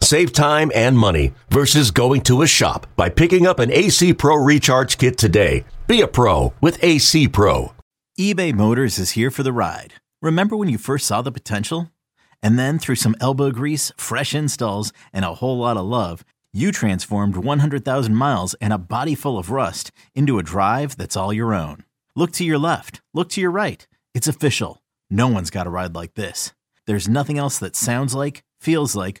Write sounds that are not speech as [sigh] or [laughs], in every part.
Save time and money versus going to a shop by picking up an AC Pro Recharge Kit today. Be a pro with AC Pro. eBay Motors is here for the ride. Remember when you first saw the potential? And then through some elbow grease, fresh installs, and a whole lot of love, you transformed 100,000 miles and a body full of rust into a drive that's all your own. Look to your left, look to your right. It's official. No one's got a ride like this. There's nothing else that sounds like, feels like,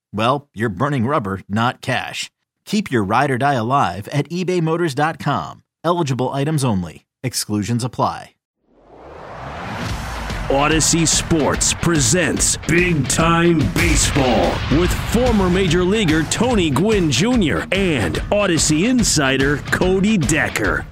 well, you're burning rubber, not cash. Keep your ride or die alive at ebaymotors.com. Eligible items only. Exclusions apply. Audacy Sports presents Big Time Baseball with former Major Leaguer Tony Gwynn Jr. and Audacy insider Cody Decker.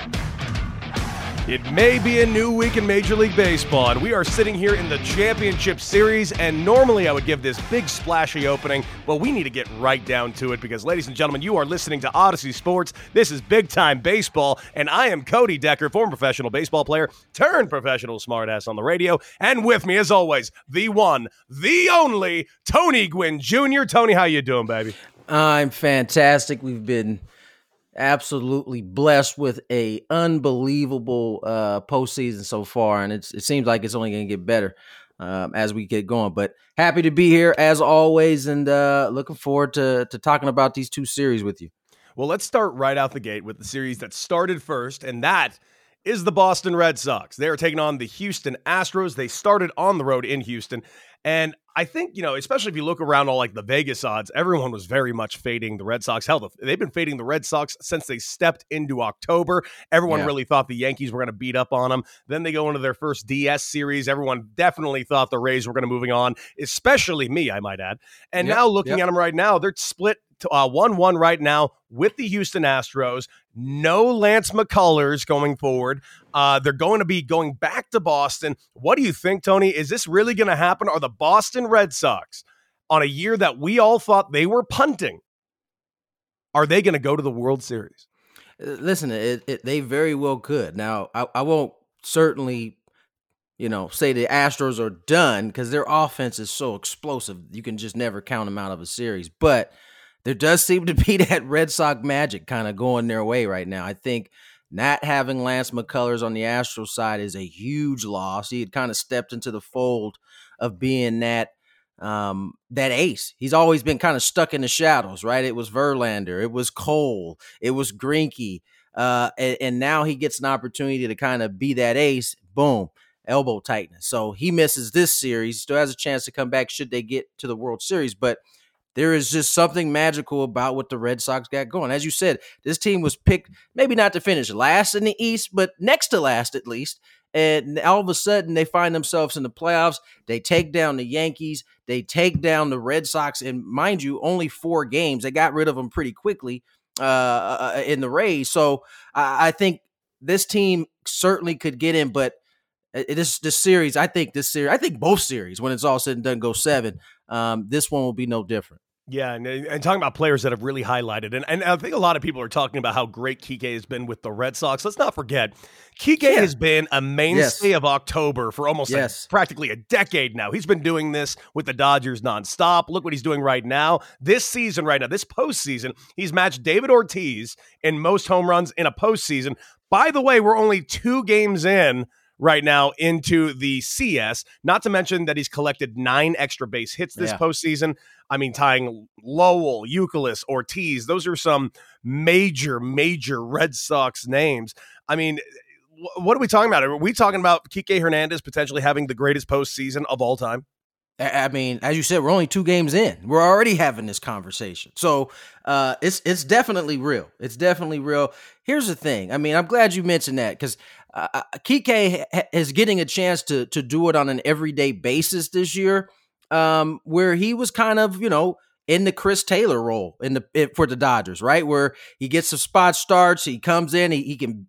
It may be a new week in Major League Baseball, and we are sitting here in the Championship Series. And normally I would give this big splashy opening, but we need to get right down to it because, ladies and gentlemen, you are listening to Audacy Sports. This is Big Time Baseball, and I am Cody Decker, former professional baseball player turned professional smartass on the radio. And with me, as always, the one, the only Tony Gwynn Jr. Tony, how you doing, baby? I'm fantastic. We've been absolutely blessed with a unbelievable uh postseason so far, and it seems like it's only going to get better um, as we get going. But happy to be here as always, and uh, looking forward to to talking about these two series with you. Well, let's start right out the gate with the series that started first, and that is the Boston Red Sox. They are taking on the Houston Astros. They started on the road in Houston. And I think, you know, especially if you look around all like the Vegas odds, everyone was very much fading the Red Sox. Hell, they've been fading the Red Sox since they stepped into October. Everyone Yeah. really thought the Yankees were going to beat up on them. Then they go into their first DS series. Everyone definitely thought the Rays were going to moving on, especially me, I might add. And Yep, now looking yep. at them right now, they're split uh, 1-1 right now with the Houston Astros. No Lance McCullers going forward. Uh, they're going to be going back to Boston. What do you think, Tony? Is this really going to happen? Are the Boston Red Sox on a year that we all thought they were punting? Are they going to go to the World Series? Uh, Listen, it, it, they very well could. Now, I, I won't certainly, you know, say the Astros are done because their offense is so explosive. You can just never count them out of a series. But there does seem to be [laughs] that Red Sox magic kind of going their way right now. I think not having Lance McCullers on the Astros side is a huge loss. He had kind of stepped into the fold of being that um that ace. He's always been kind of stuck in the shadows, right? It was Verlander, it was Cole, it was Greinke, uh, and, and now he gets an opportunity to kind of be that ace. Boom, elbow tightness. So he misses this series. Still has a chance to come back should they get to the World Series, but there is just something magical about what the Red Sox got going. As you said, this team was picked maybe not to finish last in the East, but next to last at least. And all of a sudden, they find themselves in the playoffs. They take down the Yankees. They take down the Red Sox. And mind you, only four games. They got rid of them pretty quickly uh, uh, in the Rays. So I, I think this team certainly could get in, but uh, this this series, I think this series, I think both series, when it's all said and done, go seven. Um, this one will be no different. Yeah, and, and talking about players that have really highlighted, and, and I think a lot of people are talking about how great Kike has been with the Red Sox. Let's not forget, Kike Yeah. has been a mainstay Yes. of October for almost Yes. practically a decade now. He's been doing this with the Dodgers nonstop. Look what he's doing right now. This season, right now, this postseason, he's matched David Ortiz in most home runs in a postseason. By the way, we're only two games in right now into the CS. Not to mention that he's collected nine extra base hits this Yeah. postseason. I mean, tying Lowell, Youkilis, Ortiz. Those are some major, major Red Sox names. I mean, what are we talking about? Are we talking about Kike Hernandez potentially having the greatest postseason of all time? I mean, as you said, we're only two games in. We're already having this conversation, so uh, it's it's definitely real. It's definitely real. Here's the thing. I mean, I'm glad you mentioned that because uh, Kike is getting a chance to to do it on an everyday basis this year, um, where he was kind of you know in the Chris Taylor role in the for the Dodgers, right? Where he gets some spot starts, he comes in, he, he can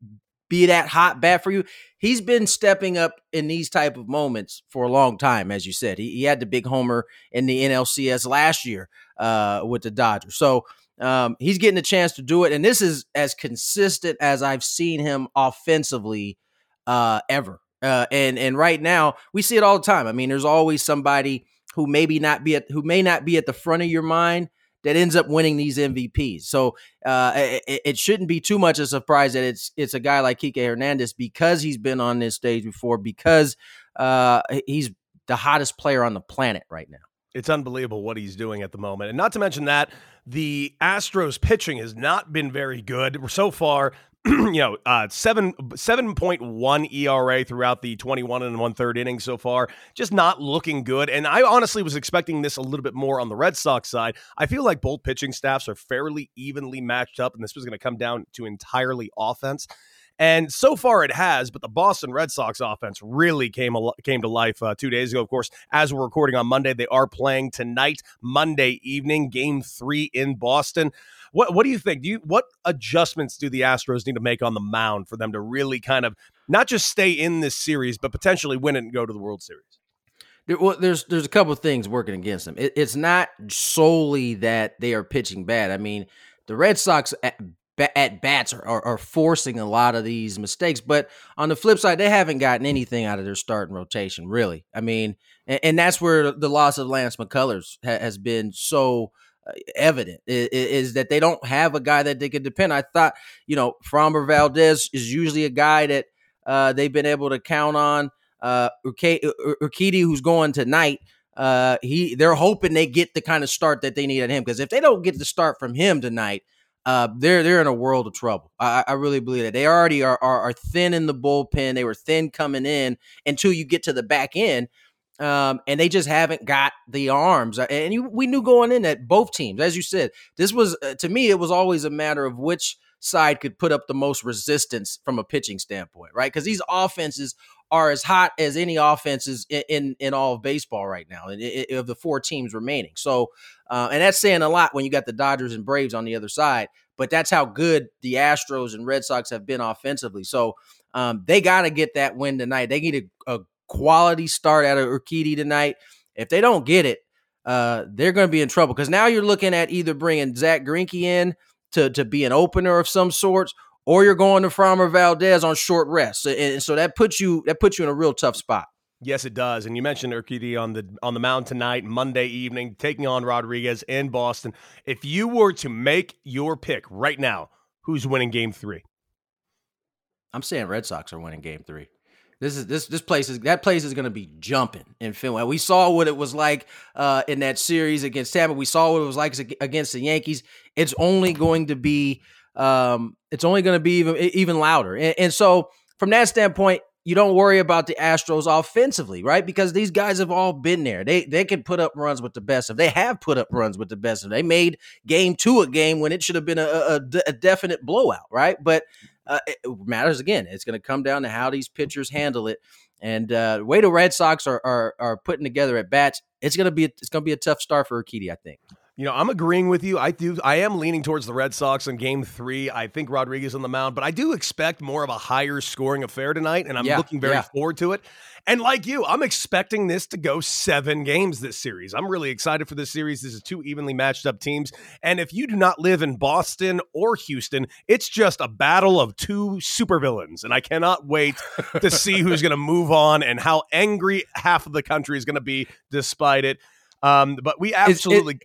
be that hot bat for you. He's been stepping up in these type of moments for a long time, as you said. He, he had the big homer in the NLCS last year uh, with the Dodgers. So um, he's getting a chance to do it, and this is as consistent as I've seen him offensively uh, ever. Uh, and and right now we see it all the time. I mean, there's always somebody who maybe not be at who may not be at the front of your mind that ends up winning these MVPs. So uh, it, it, shouldn't be too much a surprise that it's it's a guy like Kike Hernandez because he's been on this stage before because uh, he's the hottest player on the planet right now. It's unbelievable what he's doing at the moment. And not to mention that the Astros pitching has not been very good so far. [clears throat] you know, uh, seven seven point one ERA throughout the twenty one and one third innings so far, just not looking good. And I honestly was expecting this a little bit more on the Red Sox side. I feel like both pitching staffs are fairly evenly matched up, and this was going to come down to entirely offense. And so far it has, but the Boston Red Sox offense really came al- came to life uh, two days ago. Of course, as we're recording on Monday, they are playing tonight, Monday evening, Game Three in Boston. What what do you think? Do you what adjustments do the Astros need to make on the mound for them to really kind of not just stay in this series, but potentially win it and go to the World Series? well, there's there's a couple of things working against them. It, it's not solely that they are pitching bad. I mean, the Red Sox at, at bats are, are, are, forcing a lot of these mistakes. But on the flip side, they haven't gotten anything out of their starting rotation, really. I mean, and, and that's where the loss of Lance McCullers ha, has been so uh, evident is, is, that they don't have a guy that they can depend. I thought, you know, Framber Valdez is usually a guy that uh, they've been able to count on. Uh, Urquidy, who's going tonight, uh, he they're hoping they get the kind of start that they need at him because if they don't get the start from him tonight, uh, they're they're in a world of trouble. I, I really believe that they already are, are, are thin in the bullpen. They were thin coming in until you get to the back end um, and they just haven't got the arms. Uh, and you, we knew going in that both teams, as you said, this was uh, to me, it was always a matter of which side could put up the most resistance from a pitching standpoint, right? Because these offenses are as hot as any offenses in in, all of baseball right now, of the four teams remaining. So, uh, and that's saying a lot when you got the Dodgers and Braves on the other side. But that's how good the Astros and Red Sox have been offensively. So um, they got to get that win tonight. They need a, a quality start out of Urquidy tonight. If they don't get it, uh, they're going to be in trouble because now you're looking at either bringing Zach Greinke in to, to be an opener of some sorts, or you're going to Framber Valdez on short rest, and so that puts you that puts you in a real tough spot. Yes, it does. And you mentioned Urquidy on the on the mound tonight, Monday evening, taking on Rodriguez in Boston. If you were to make your pick right now, who's winning Game Three? I'm saying Red Sox are winning Game Three. This is this this place is that place is going to be jumping in Fenway. We saw what it was like uh, in that series against Tampa. We saw what it was like against the Yankees. It's only going to be um, it's only going to be even even louder. And, and so from that standpoint, you don't worry about the Astros offensively, right? Because these guys have all been there. They they can put up runs with the best of. They have put up runs with the best of. They made game two a game when it should have been a, a, a definite blowout, right? But uh, it matters again. It's going to come down to how these pitchers handle it. And uh, the way the Red Sox are, are, are putting together at bats, it's gonna be it's gonna be a tough start for Urquidy, I think. You know, I'm agreeing with you. I do. I am leaning towards the Red Sox in Game Three. I think Rodriguez on the mound, but I do expect more of a higher scoring affair tonight, and I'm yeah, looking very yeah. forward to it. And like you, I'm expecting this to go seven games this series. I'm really excited for this series. This is two evenly matched up teams, and if you do not live in Boston or Houston, it's just a battle of two supervillains, and I cannot wait to see who's going [laughs] to move on and how angry half of the country is going to be despite it. Um, but we absolutely. It,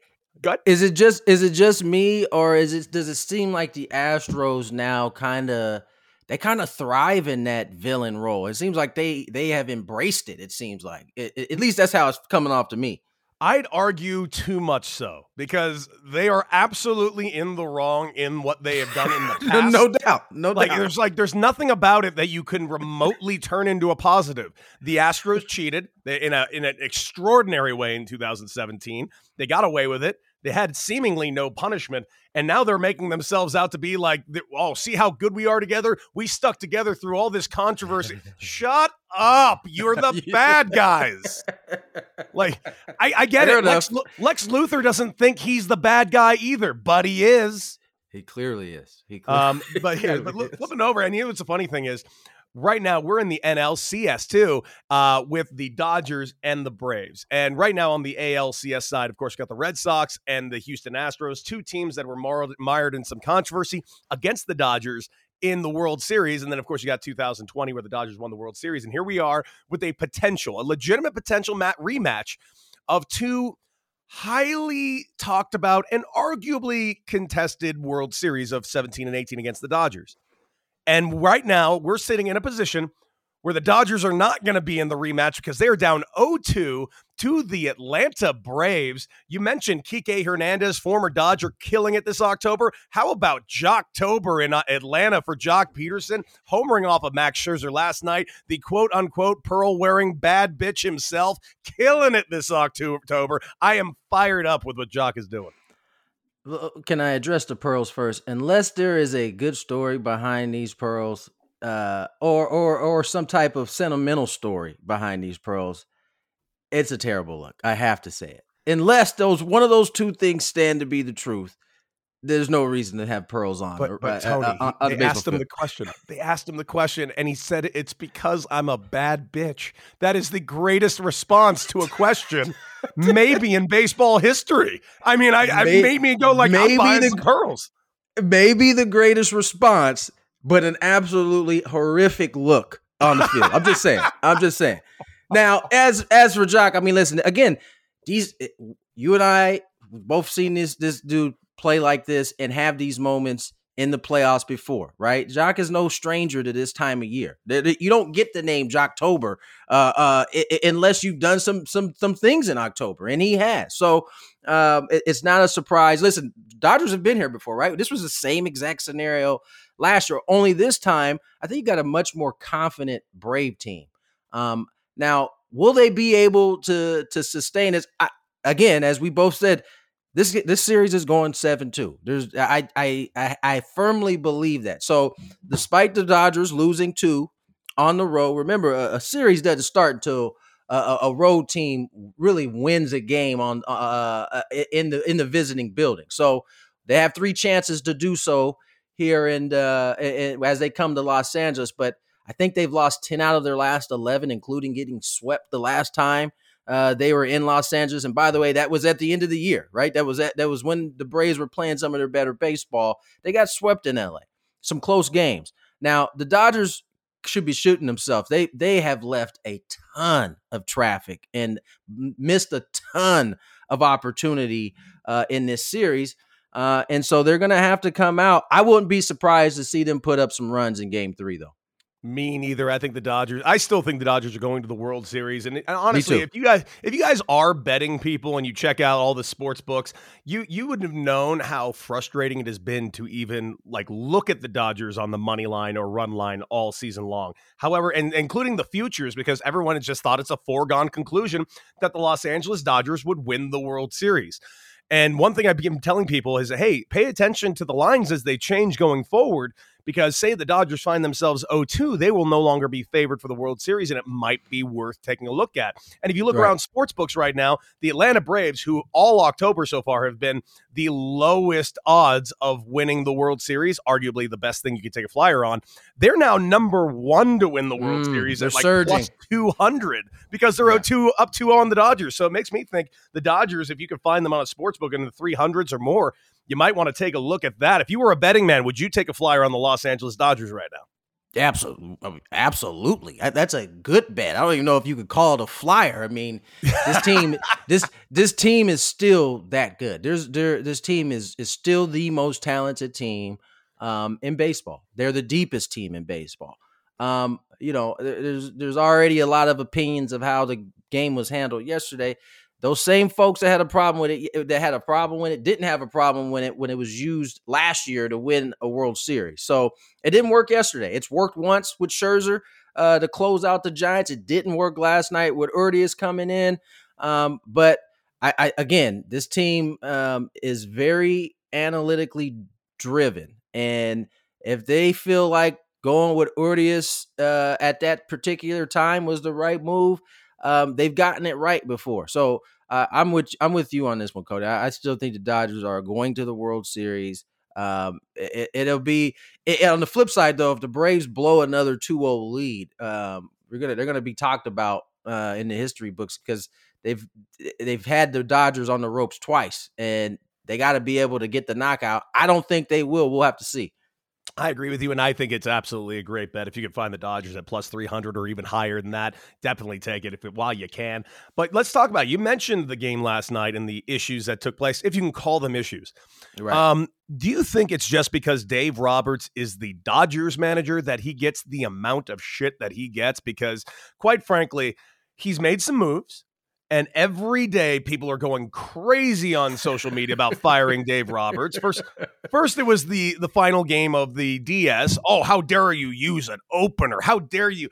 Is it just is it just me or is it does it seem like the Astros now kind of they kind of thrive in that villain role? It seems like they they have embraced it. It seems like it, at least that's how it's coming off to me. I'd argue too much so because they are absolutely in the wrong in what they have done in the [laughs] past. no doubt. No like doubt. there's like there's nothing about it that you can remotely turn into a positive. The Astros cheated in a in an extraordinary way in 2017. They got away with it. They had seemingly no punishment, and now they're making themselves out to be like, oh, see how good we are together. We stuck together through all this controversy. Shut up! You're the [laughs] bad guys. Like I, I get Fair it. Lex, Lex Luthor doesn't think he's the bad guy either, but he is. He clearly is. He clearly, Um, [laughs] but yeah, but look, flipping over, and you know what's the funny thing is, right now we're in the NLCS too, uh, with the Dodgers and the Braves. And right now on the ALCS side, of course, you got the Red Sox and the Houston Astros, two teams that were mired, in some controversy against the Dodgers in the World Series. And then, of course, you got 2020 where the Dodgers won the World Series. And here we are with a potential, a legitimate potential mat rematch of two highly talked about and arguably contested World Series of 17 and 18 against the Dodgers. And right now, we're sitting in a position where the Dodgers are not going to be in the rematch because they're down 0-2 to the Atlanta Braves. You mentioned Kike Hernandez, former Dodger, killing it this October. How about Joctober in uh, Atlanta for Joc Pederson, homering off of Max Scherzer last night, the quote-unquote pearl-wearing bad bitch himself, killing it this October. I am fired up with what Joc is doing. Can I address the pearls first? Unless there is a good story behind these pearls, uh, or or or some type of sentimental story behind these pearls, it's a terrible look. I have to say it. Unless those one of those two things stand to be the truth, there's no reason to have pearls on. But, but Tony, uh, uh, uh, they asked him the question. They asked him the question, and he said, "It's because I'm a bad bitch." That is the greatest response to a question, [laughs] maybe in baseball history. I mean, I, I made me go like, maybe the pearls. Maybe the greatest response but an absolutely horrific look on the field. I'm just saying. I'm just saying. Now, as as for Joc, I mean, listen again. These eh, you and I both seen this this dude play like this and have these moments in the playoffs before, right? Joc is no stranger to this time of year. You don't get the name Joctober uh, uh, unless you've done some some some things in October, and he has. So um, it's not a surprise. Listen, Dodgers have been here before, right? This was the same exact scenario last year. Only this time, I think you got a much more confident Brave team. Um, now, will they be able to to sustain this? I, again, as we both said, this this series is going seven two. There's I, I I I firmly believe that. So, despite the Dodgers losing two on the road, remember a, a series doesn't start until a, a, road team really wins a game on uh, uh in the in the visiting building. So they have three chances to do so here and uh, as they come to Los Angeles. But I think they've lost 10 out of their last 11, including getting swept the last time uh, they were in Los Angeles. And by the way, that was at the end of the year, right? That was at, that was when the Braves were playing some of their better baseball. They got swept in LA. Some close games. Now the Dodgers should be shooting themselves. They they have left a ton of traffic and missed a ton of opportunity uh, in this series. Uh, and so they're going to have to come out. I wouldn't be surprised to see them put up some runs in game three, though. Me neither. I think the Dodgers. I still think the Dodgers are going to the World Series. And, and honestly, if you guys if you guys are betting people and you check out all the sports books, you you would have known how frustrating it has been to even like look at the Dodgers on the money line or run line all season long. However, and including the futures, because everyone has just thought it's a foregone conclusion that the Los Angeles Dodgers would win the World Series. And one thing I've been telling people is, hey, pay attention to the lines as they change going forward because say the Dodgers find themselves 0-2, they will no longer be favored for the World Series, and it might be worth taking a look at. And if you look right. around sports books right now, the Atlanta Braves, who all October so far have been the lowest odds of winning the World Series, arguably the best thing you could take a flyer on, they're now number one to win the World mm, Series at like surging. plus 200 because they're yeah. 0-2 up 2 on the Dodgers. So it makes me think the Dodgers, if you can find them on a sports book in the 300s or more, you might want to take a look at that. If you were a betting man, would you take a flyer on the Los Angeles Dodgers right now? Absolutely, absolutely. That's a good bet. I don't even know if you could call it a flyer. I mean, this team, [laughs] this this team is still that good. There's there, this team is is still the most talented team um, in baseball. They're the deepest team in baseball. Um, you know, there's there's already a lot of opinions of how the game was handled yesterday. Those same folks that had a problem with it, that had a problem when it didn't have a problem when it when it was used last year to win a World Series. So it didn't work yesterday. It's worked once with Scherzer uh, to close out the Giants. It didn't work last night with Urias coming in. Um, but I, I, again, this team um, is very analytically driven, and if they feel like going with Urias uh, at that particular time was the right move, um, they've gotten it right before. So uh, I'm with I'm with you on this one, Cody. I, I, still think the Dodgers are going to the World Series. Um, it, will be it, on the flip side though. If the Braves blow another 2-0 lead, um, we're gonna they're gonna be talked about uh, in the history books because they've they've had the Dodgers on the ropes twice, and they got to be able to get the knockout. I don't think they will. We'll have to see. I agree with you, and I think it's absolutely a great bet. If you can find the Dodgers at plus 300 or even higher than that, definitely take it if it, while you can. But let's talk about it. You mentioned the game last night and the issues that took place, if you can call them issues. Right. Um, do you think it's just because Dave Roberts is the Dodgers manager that he gets the amount of shit that he gets? Because, quite frankly, he's made some moves. And every day people are going crazy on social media about firing Dave Roberts. First first it was the the final game of the DS. Oh, how dare you use an opener? How dare you?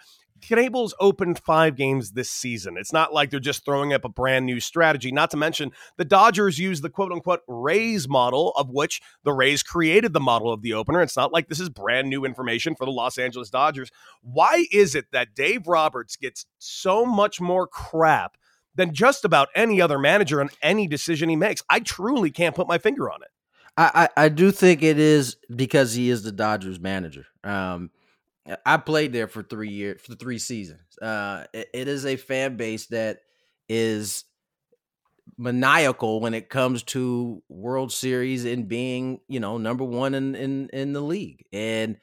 Knebel's opened five games this season. It's not like they're just throwing up a brand new strategy. Not to mention, the Dodgers use the quote unquote Rays model, of which the Rays created the model of the opener. It's not like this is brand new information for the Los Angeles Dodgers. Why is it that Dave Roberts gets so much more crap than just about any other manager on any decision he makes. I truly can't put my finger on it. I, I, I do think it is because he is the Dodgers manager. Um, I played there for three years, for three seasons. Uh, it, it is a fan base that is maniacal when it comes to World Series and being, you know, number one in in, in the league, and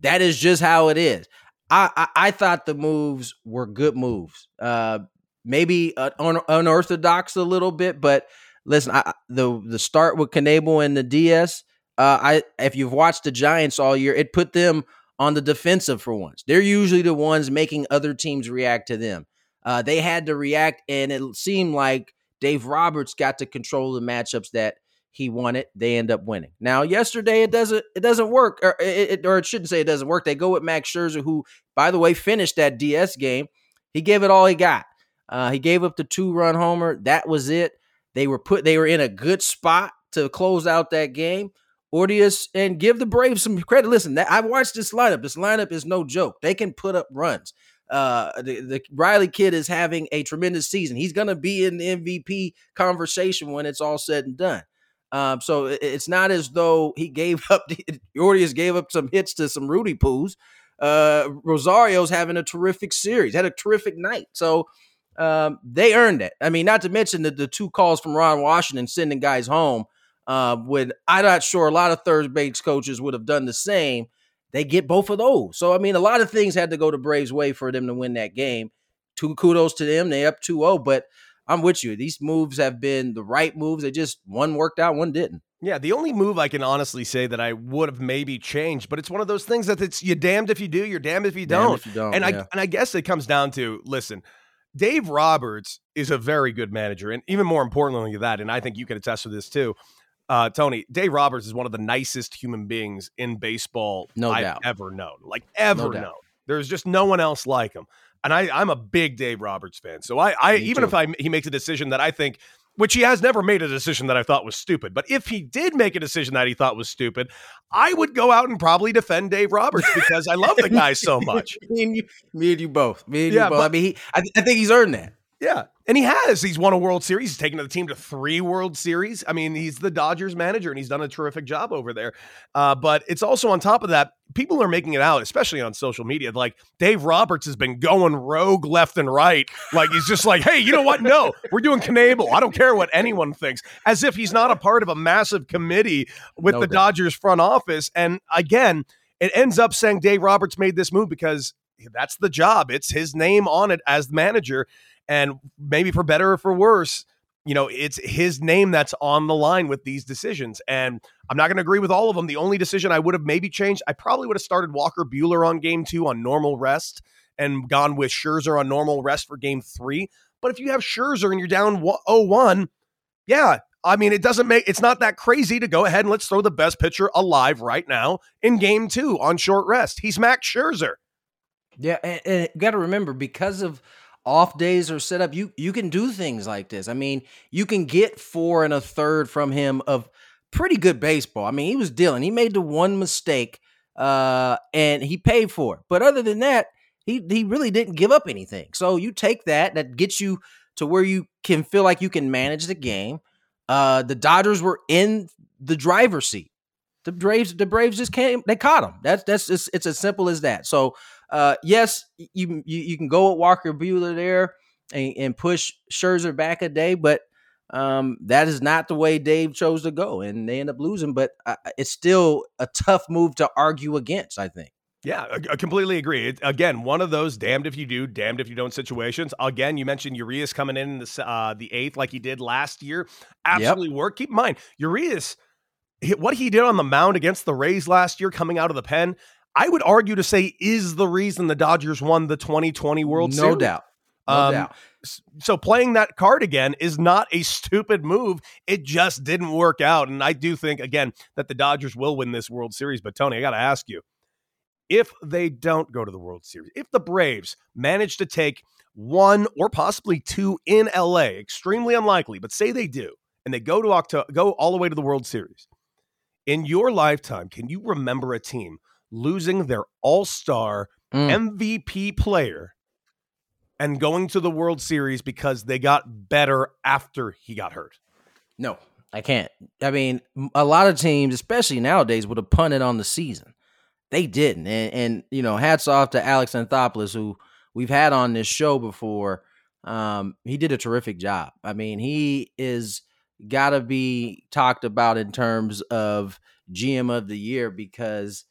that is just how it is. I, I, I thought the moves were good moves. Uh, maybe un- unorthodox a little bit, but listen, I, the the start with Knebel and the DS, uh, I if you've watched the Giants all year, it put them on the defensive for once. They're usually the ones making other teams react to them. Uh, they had to react, and it seemed like Dave Roberts got to control the matchups that he wanted. They end up winning. Now, yesterday it doesn't it doesn't work, or it, or it shouldn't say it doesn't work. They go with Max Scherzer, who, by the way, finished that DS game. He gave it all he got. Uh, he gave up the two run homer. That was it. They were put. They were in a good spot to close out that game. Urias and give the Braves some credit. Listen, that, I've watched this lineup. This lineup is no joke. They can put up runs. Uh, the, the Riley kid is having a tremendous season. He's going to be in the MVP conversation when it's all said and done. Um, so it, it's not as though he gave [laughs] up. Urias gave up some hits to some Rudy Poos. Uh, Rosario's having a terrific series. Had a terrific night. So um, they earned it. I mean, not to mention the, the two calls from Ron Washington sending guys home. Uh, when I'm not sure a lot of third base coaches would have done the same. They get both of those. So I mean, a lot of things had to go to Braves' way for them to win that game. Two kudos to them. They up 2-0, but I'm with you. These moves have been the right moves. They just one worked out, one didn't. Yeah, the only move I can honestly say that I would have maybe changed, but it's one of those things that it's you damned if you do, you're damned if you don't. If you don't and yeah. I and I guess it comes down to listen, Dave Roberts is a very good manager. And even more importantly than that, and I think you can attest to this too, uh, Tony, Dave Roberts is one of the nicest human beings in baseball no I've doubt. ever known. Like ever no known. There's just no one else like him. And I, I'm a big Dave Roberts fan. So I, I even too. if I he makes a decision that I think which he has never made a decision that I thought was stupid. But if he did make a decision that he thought was stupid, I would go out and probably defend Dave Roberts because I love the [laughs] guy so much. me, and you, me and you both. Me and Yeah, you both. but- I mean, he, I, I think he's earned that. Yeah. And he has. He's won a World Series. He's taken the team to three World Series. I mean, he's the Dodgers manager and he's done a terrific job over there. Uh, but it's also on top of that, people are making it out, especially on social media, like Dave Roberts has been going rogue left and right. Like he's just like, hey, you know what? No, we're doing Knebel. I don't care what anyone thinks. As if he's not a part of a massive committee with No the doubt. Dodgers front office. And again, it ends up saying Dave Roberts made this move because that's the job. It's his name on it as the manager. And maybe for better or for worse, you know, it's his name that's on the line with these decisions. And I'm not going to agree with all of them. The only decision I would have maybe changed, I probably would have started Walker Buehler on game two on normal rest and gone with Scherzer on normal rest for game three. But if you have Scherzer and you're down 0-1, yeah, I mean, it doesn't make it's not that crazy to go ahead and let's throw the best pitcher alive right now in game two on short rest. He's Max Scherzer. Yeah, and, and got to remember because of off days are set up, you you can do things like this. I mean, you can get four and a third from him of pretty good baseball. I mean, he was dealing. He made the one mistake, uh, and he paid for it. But other than that, he he really didn't give up anything. So you take that, that gets you to where you can feel like you can manage the game. Uh, the Dodgers were in the driver's seat. The Braves, the Braves just came. They caught them. That's that's just, it's as simple as that. So, uh, yes, you, you you can go with Walker Buehler there and, and push Scherzer back a day, but um, that is not the way Dave chose to go, and they end up losing. But uh, it's still a tough move to argue against. I think. Yeah, I completely agree. It, again, one of those damned if you do, damned if you don't situations. Again, you mentioned Urias coming in, in the uh, the eighth like he did last year. Absolutely yep. work. Keep in mind, Urias, what he did on the mound against the Rays last year, coming out of the pen, I would argue to say is the reason the Dodgers won the 2020 World no Series. No doubt. No um, doubt. So playing that card again is not a [laughs] stupid move. It just didn't work out. And I do think, again, that the Dodgers will win this World Series. But Tony, I got to ask you if they don't go to the World Series, if the Braves manage to take one or possibly two in LA, extremely unlikely, but say they do, and they go to October, go all the way to the World Series. In your lifetime, can you remember a team losing their all-star mm. MVP player and going to the World Series because they got better after he got hurt? No, I can't. I mean, a lot of teams, especially nowadays, would have punted on the season. They didn't. And, and you know, hats off to Alex Anthopoulos, who we've had on this show before. Um, he did a terrific job. I mean, he is got to be talked about in terms of GM of the year because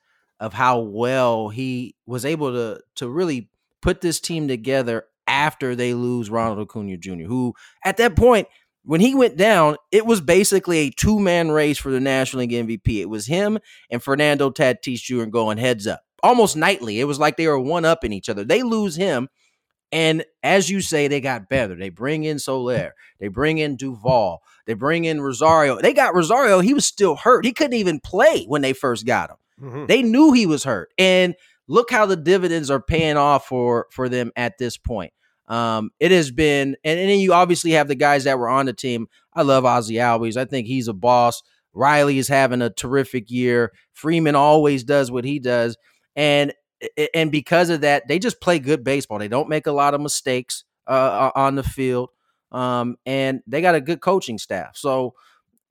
of how well he was able to to really put this team together after they lose Ronald Acuna Jr., who at that point when he went down, it was basically a two man race for the National League MVP. It was him and Fernando Tatis Jr. going heads up almost nightly. It was like they were one up in each other. They lose him. And as you say, they got better. They bring in Soler. They bring in Duvall. They bring in Rosario. They got Rosario. He was still hurt. He couldn't even play when they first got him. Mm-hmm. They knew he was hurt. And look how the dividends are paying off for for them at this point. Um, it has been, and, and then you obviously have the guys that were on the team. I love Ozzie Albies. I think he's a boss. Riley is having a terrific year. Freeman always does what he does, and and because of that, they just play good baseball. They don't make a lot of mistakes uh, on the field, um, and they got a good coaching staff. So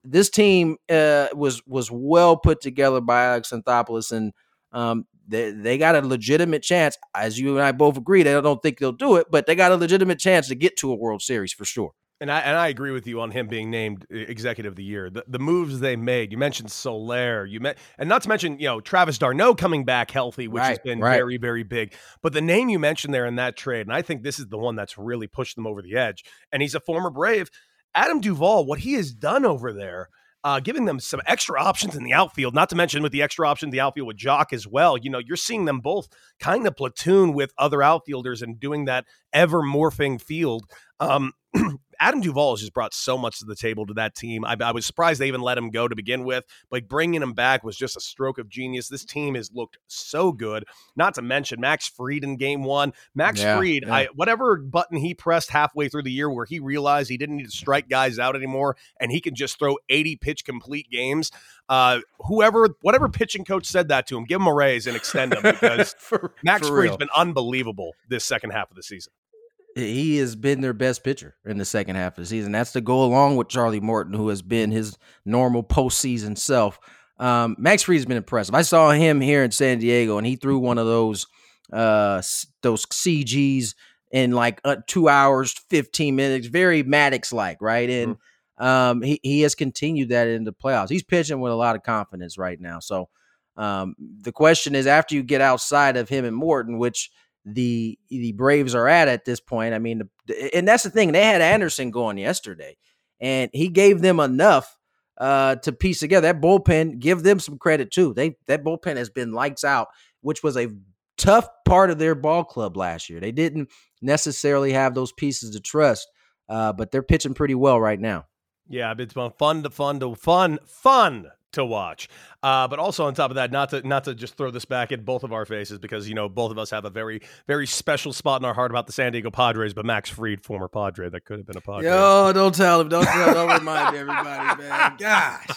this team uh, was was well put together by Alex Anthopoulos, and um, they, they got a legitimate chance. As you and I both agree, I don't think they'll do it, but they got a legitimate chance to get to a World Series for sure. And I and I agree with you on him being named executive of the year. The, the moves they made. You mentioned Soler. You met, and not to mention you know Travis d'Arnaud coming back healthy, which right, has been right. very very big. But the name you mentioned there in that trade, and I think this is the one that's really pushed them over the edge. And he's a former Brave. Adam Duvall, what he has done over there uh, giving them some extra options in the outfield, not to mention with the extra option the outfield with Joc as well. You know, you're seeing them both kind of platoon with other outfielders and doing that ever morphing field. Um, [clears throat] Adam Duvall has just brought so much to the table to that team. I, I, was surprised they even let him go to begin with, but bringing him back was just a stroke of genius. This team has looked so good. Not to mention Max Fried in game one. Max yeah, Fried, yeah. I, whatever button he pressed halfway through the year where he realized he didn't need to strike guys out anymore and he can just throw 80 pitch complete games. Uh, whoever, whatever pitching coach said that to him, give him a raise and extend him [laughs] because for, Max for Fried's real. been unbelievable this second half of the season he has been their best pitcher in the second half of the season. That's to go along with Charlie Morton, who has been his normal postseason self. Um, Max Fried has been impressive. I saw him here in San Diego, and he threw one of those uh, those CGs in like uh, two hours, fifteen minutes, very Maddux like, right? And mm-hmm. um, he he has continued that in the playoffs. He's pitching with a lot of confidence right now. So um, the question is, after you get outside of him and Morton, which the the Braves are at at this point. I mean, and that's the thing. They had Anderson going yesterday, and he gave them enough uh, to piece together that bullpen. Give them some credit too. They that bullpen has been lights out, which was a tough part of their ball club last year. They didn't necessarily have those pieces to trust. uh, but they're pitching pretty well right now. Yeah, it's been fun to fun to fun fun to watch. Uh, but also on top of that, not to not to just throw this back in both of our faces because you know both of us have a very very special spot in our heart about the San Diego Padres. But Max Fried, former Padre, that could have been a Padre. Yo, don't tell him. Don't tell. Don't remind everybody, [laughs] man. Gosh,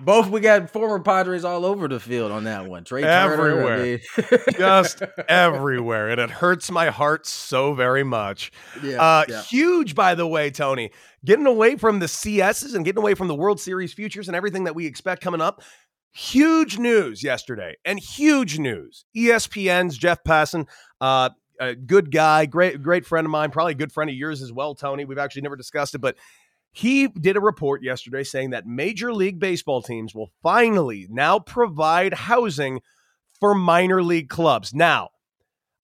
both we got former Padres all over the field on that one. Trea everywhere, Turner, I mean. just everywhere, and it hurts my heart so very much. Yeah, Uh, yeah. Huge, by the way, Tony. Getting away from the CSs and getting away from the World Series futures and everything that we expect coming up. Huge news yesterday, and huge news. ESPN's Jeff Passan, uh, a good guy, great, great friend of mine, probably a good friend of yours as well, Tony. We've actually never discussed it, but he did a report yesterday saying that Major League Baseball teams will finally now provide housing for minor league clubs. Now,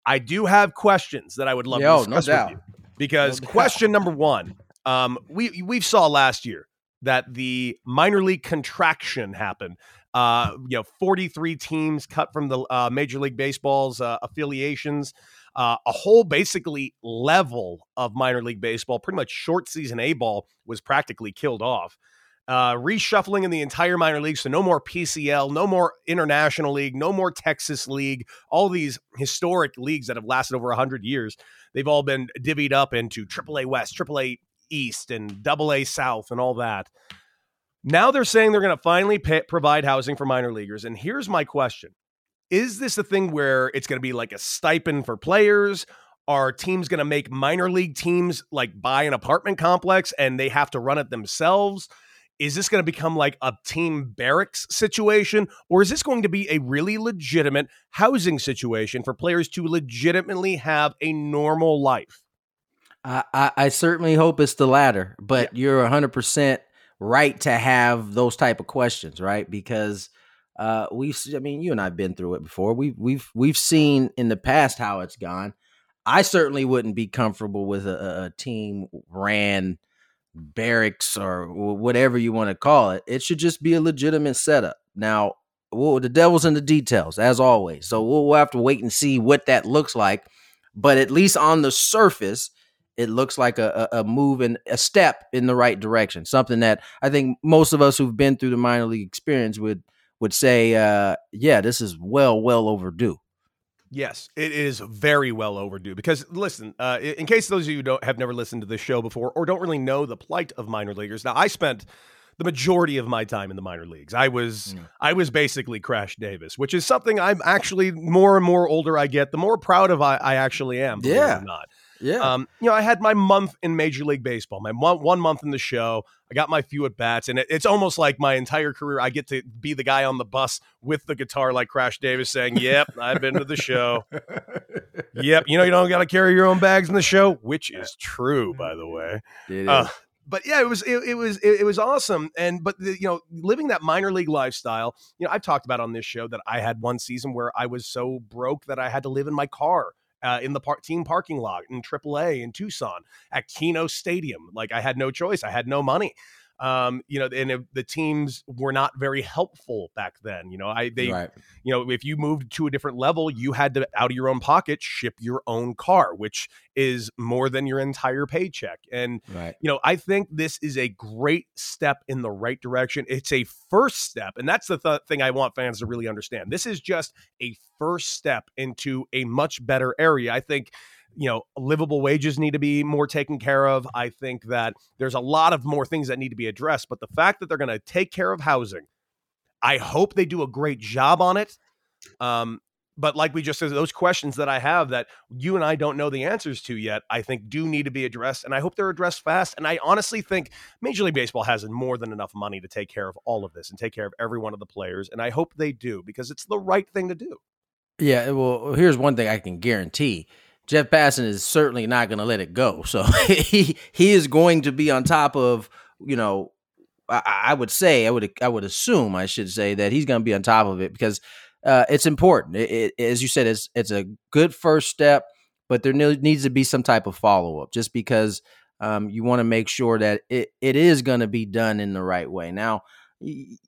I do have questions that I would love Yo, to no discuss doubt. with you because No doubt. question number one, um, we we saw last year that the minor league contraction happened. Uh, you know, 43 teams cut from the uh, Major League Baseball's uh, affiliations. Uh, a whole basically level of minor league baseball, pretty much short season A ball, was practically killed off. Uh, reshuffling in the entire minor league, so no more PCL, no more International League, no more Texas League. All these historic leagues that have lasted over 100 years, they've all been divvied up into AAA West, AAA East, and AA South, and all that. Now they're saying they're going to finally pay, provide housing for minor leaguers. And here's my question Is this a thing where it's going to be like a stipend for players? Are teams going to make minor league teams like buy an apartment complex and they have to run it themselves? Is this going to become like a team barracks situation? Or is this going to be a really legitimate housing situation for players to legitimately have a normal life? I, I, I certainly hope it's the latter, but you're 100% right to have those type of questions, right? Because uh, we've, I mean, you and I've been through it before. We've, we've, we've seen in the past how it's gone. I certainly wouldn't be comfortable with a, a- team ran barracks or whatever you want to call it. It should just be a legitimate setup. Now, well, the devil's in the details, as always. So we'll, we'll have to wait and see what that looks like. But at least on the surface, it looks like a, a, a move and a step in the right direction. Something that I think most of us who've been through the minor league experience would would say, uh, yeah, this is well, well overdue. Yes, it is very well overdue. Because listen, uh, in case those of you don't have never listened to this show before or don't really know the plight of minor leaguers, now I spent the majority of my time in the minor leagues. I was Mm. I was basically Crash Davis, which is something I'm actually more and more older I get, the more proud of I, I actually am. Yeah. not. Yeah. Um, you know, I had my month in Major League Baseball, my one, one month in the show. I got my few at bats, and it, it's almost like my entire career. I get to be the guy on the bus with the guitar, like Crash Davis, saying, "Yep, I've been to the show. [laughs] Yep, you know, you don't got to carry your own bags in the show," which is true, by the way. It Uh, but yeah, it was it, it was it, it was awesome. And but the, you know, living that minor league lifestyle, you know, I've talked about on this show that I had one season where I was so broke that I had to live in my car. Uh, in the par- team parking lot in AAA in Tucson at Kino Stadium, like I had no choice. I had no money, um, you know, and it- the teams were not very helpful back then. You know, I they right. you know, if you moved to a different level, you had to out of your own pocket ship your own car, which is more than your entire paycheck. And Right. you know, I think this is a great step in the right direction. It's a first step, and that's the th- thing I want fans to really understand. This is just a first step into a much better area. I think you know, livable wages need to be more taken care of. I think that there's a lot of more things that need to be addressed, but the fact that they're going to take care of housing, I hope they do a great job on it. Um, but like we just said, those questions that I have that you and I don't know the answers to yet, I think do need to be addressed, and I hope they're addressed fast. And I honestly think Major League Baseball has more than enough money to take care of all of this and take care of every one of the players, and I hope they do because it's the right thing to do. Yeah, well, here's one thing I can guarantee. Jeff Passan is certainly not going to let it go. [laughs] So he he is going to be on top of, you know, I, I would say, I would I would assume, I should say that he's going to be on top of it because uh, it's important. It, it, as you said, it's it's a good first step, but there needs to be some type of follow up, just because um, you want to make sure that it, it is going to be done in the right way. Now,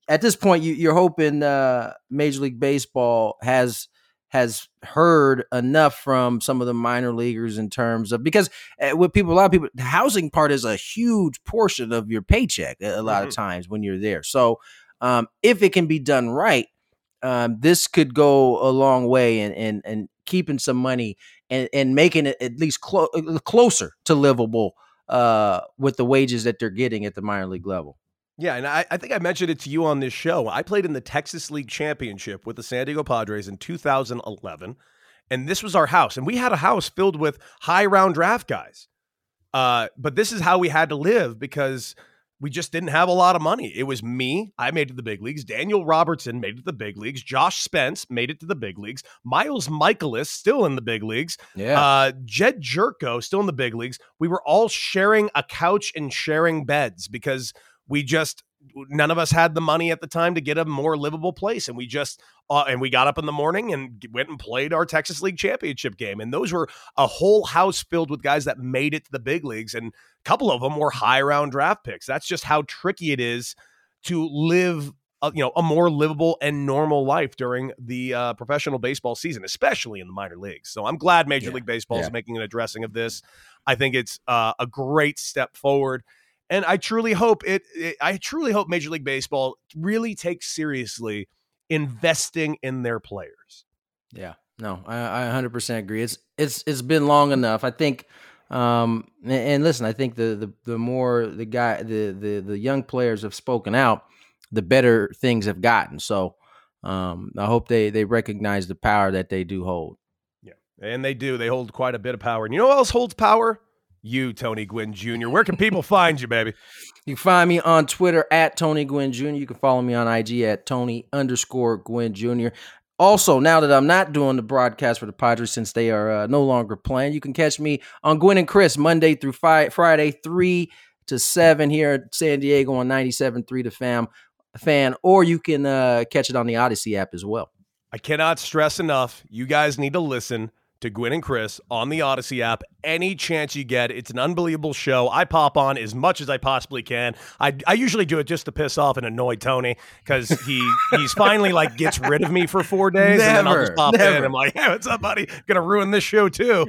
at this point, you, you're hoping uh, Major League Baseball has has heard enough from some of the minor leaguers in terms of because uh, with people, a lot of people, the housing part is a huge portion of your paycheck a, a lot mm-hmm. of times when you're there. So um, if it can be done right, um, this could go a long way in, in, in keeping some money and, and making it at least clo- uh, closer to livable uh, with the wages that they're getting at the minor league level. Yeah, and I, I, think I mentioned it to you on this show. I played in the Texas League Championship with the San Diego Padres in 2011, and this was our house. And we had a house filled with high round draft guys. Uh, but this is how we had to live because we just didn't have a lot of money. It was me. I made it to the big leagues. Daniel Robertson made it to the big leagues. Josh Spence made it to the big leagues. Miles Mikolas still in the big leagues. Yeah. Uh, Jedd Gyorko still in the big leagues. We were all sharing a couch and sharing beds because – we just none of us had the money at the time to get a more livable place and we just uh, and we got up in the morning and went and played our Texas League championship game and those were a whole house filled with guys that made it to the big leagues and a couple of them were high round draft picks that's just how tricky it is to live a, you know a more livable and normal life during the uh, professional baseball season especially in the minor leagues so I'm glad Major yeah. League Baseball yeah. is making an addressing of this I think it's uh, a great step forward and I truly hope it, it, I truly hope Major League Baseball really takes seriously investing in their players. Yeah. No, I, I 100% agree. It's it's it's been long enough. I think um and, and listen, I think the the the more the guy the the the young players have spoken out, the better things have gotten. So um I hope they they recognize the power that they do hold. Yeah. And they do. They hold quite a bit of power. And you know what else holds power? You, Tony Gwynn Jr. Where can people find you, baby? You can find me on Twitter at Tony Gwynn Jr. You can follow me on IG at Tony underscore Gwynn Jr. Also, now that I'm not doing the broadcast for the Padres since they are uh, no longer playing, you can catch me on Gwynn and Chris Monday through fi- Friday, 3 to 7 here at San Diego on 97.3 to fam fan, or you can uh, catch it on the Audacy app as well. I cannot stress enough. You guys need to listen to Gwynn and Chris on the Audacy app any chance you get. It's an unbelievable show. I pop on as much as I possibly can. I, I usually do it just to piss off and annoy Tony because he [laughs] he's finally like gets rid of me for four days never, and then I'll just pop never. in. I'm like, hey, what's up, buddy? Gonna ruin this show too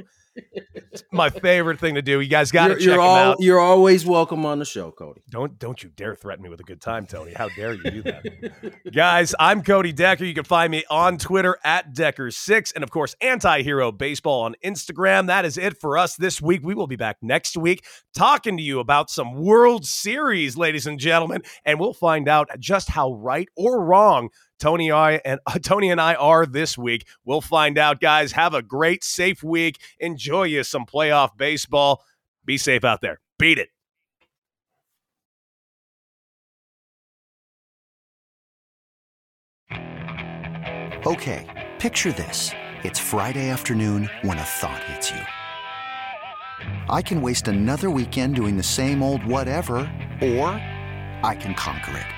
it's my favorite thing to do. You guys got to check you're all, out. You're always welcome on the show, Cody. Don't don't you dare threaten me with a good time, Tony. How dare you do that? guys, I'm Cody Decker. You can find me on Twitter at Decker6 and of course Anti-Hero Baseball on Instagram. That is it for us this week. We will be back next week talking to you about some World Series, ladies and gentlemen, and we'll find out just how right or wrong Tony I and uh, [laughs] Tony and I are this week. We'll find out, guys. Have a great, safe week. Enjoy you some playoff baseball. Be safe out there. Beat it. Okay, picture this. It's Friday afternoon when a thought hits you. I can waste another weekend doing the same old whatever, or I can conquer it.